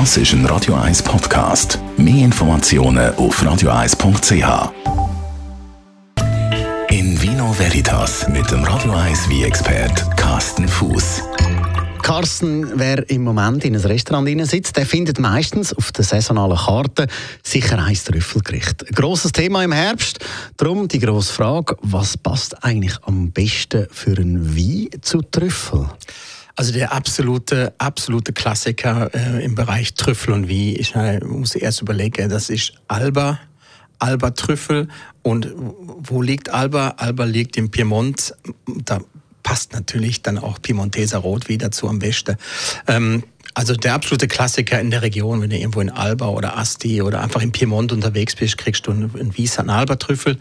Das ist ein Radio 1 Podcast. Mehr Informationen auf radio1.ch. In Vino Veritas mit dem Radio 1 wie expert Carsten Fuß. Carsten, wer im Moment in ein Restaurant sitzt, der findet meistens auf der saisonalen Karte sicher ein Trüffelgericht. Ein grosses Thema im Herbst. Darum die grosse Frage, was passt eigentlich am besten für einen Wein zu Trüffel? Also der absolute, absolute Klassiker äh, im Bereich Trüffel und wie ich äh, muss erst überlegen, das ist Alba, Alba Trüffel und wo liegt Alba? Alba liegt im Piemont. Da passt natürlich dann auch Piemonteser Rot wieder zu am besten. Ähm, also der absolute Klassiker in der Region, wenn du irgendwo in Alba oder Asti oder einfach im Piemont unterwegs bist, kriegst du einen Wiesen Alba-Trüffel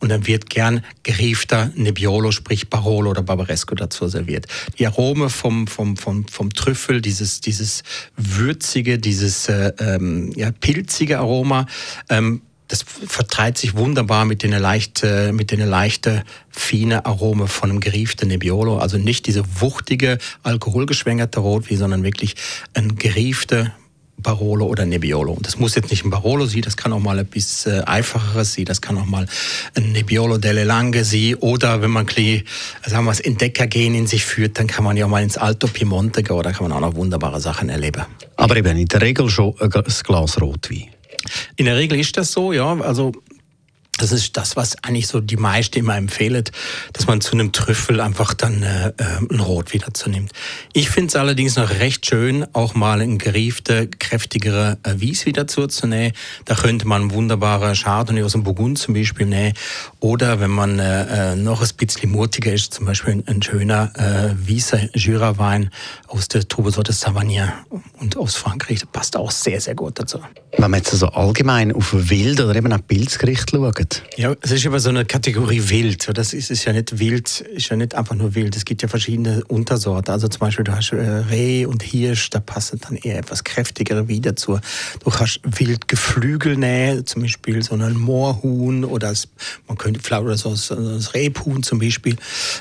und dann wird gern geriefter Nebbiolo, sprich Barolo oder Barbaresco dazu serviert. Die Arome vom, vom, vom, vom Trüffel, dieses, dieses würzige, dieses äh, ähm, ja, pilzige Aroma, ähm, das vertreibt sich wunderbar mit den leicht, äh, mit den leichte, feine Arome von einem gerieften Nebbiolo. Also nicht diese wuchtige, alkoholgeschwängerte Rotwein, sondern wirklich ein geriefte Barolo oder Nebbiolo. Und das muss jetzt nicht ein Barolo sein, das kann auch mal etwas äh, einfacheres sein, das kann auch mal ein Nebbiolo delle Lange sein. Oder wenn man ein sagen wir, das Entdeckergehen in sich führt, dann kann man ja auch mal ins Alto Piemonte gehen, da kann man auch noch wunderbare Sachen erleben. Aber eben in der Regel schon ein Glas Rotwein. In der Regel ist das so, ja. Also das ist das, was eigentlich so die meisten immer empfehlen, dass man zu einem Trüffel einfach dann äh, ein Rot wieder zu nimmt. Ich finde es allerdings noch recht schön, auch mal ein geriefte, kräftigere äh, Wies wieder zuzunehmen. Da könnte man wunderbare Chardonnay aus dem Burgund zum Beispiel nehmen. Oder wenn man äh, äh noch ein bisschen mutiger ist, zum Beispiel ein, ein schöner äh, Wieser Jura-Wein aus der Troubadour de Savagnin und aus Frankreich. Das passt auch sehr, sehr gut dazu. Wenn man jetzt so allgemein auf Wild oder eben auf Pilzgericht schaut, Wild. Ja, es ist aber so eine Kategorie Wild. Das ist, ist ja nicht wild, ist ja nicht einfach nur wild. Es gibt ja verschiedene Untersorten. Also zum Beispiel, du hast äh, Reh und Hirsch, da passen dann eher etwas kräftigere wie dazu. Du hast Wildgeflügelnähe, zum Beispiel so ein Moorhuhn oder das, man könnte oder so das Rebhuhn zum Beispiel.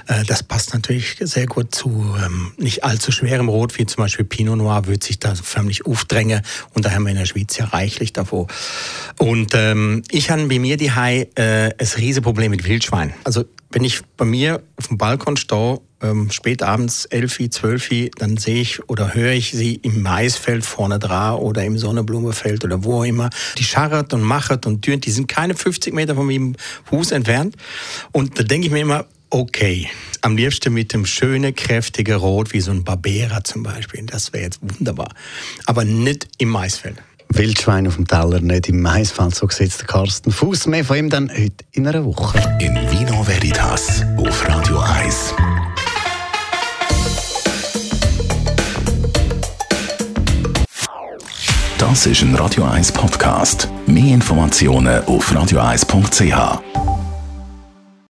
Äh, das passt natürlich sehr gut zu ähm, nicht allzu schwerem Rot, wie zum Beispiel Pinot Noir, würde sich da förmlich aufdrängen. Und da haben wir in der Schweiz ja reichlich davor. Und ähm, ich habe bei mir die Hai äh, ein Riesenproblem mit Wildschwein. Also wenn ich bei mir auf dem Balkon stehe, ähm, spät abends, 11, 12, dann sehe ich oder höre ich sie im Maisfeld vorne dran oder im Sonnenblumefeld oder wo auch immer. Die scharret und machet und türnt, die sind keine 50 Meter von meinem Fuß entfernt. Und da denke ich mir immer, okay, am liebsten mit dem schönen, kräftigen Rot, wie so ein Barbera zum Beispiel. Das wäre jetzt wunderbar. Aber nicht im Maisfeld. Wildschwein auf dem Teller, nicht im Maisfeld, so sieht der Carsten Fuß. Mehr von ihm dann heute in einer Woche. In Vino Veritas auf Radio 1. Das ist ein Radio 1 Podcast. Mehr Informationen auf radio1.ch.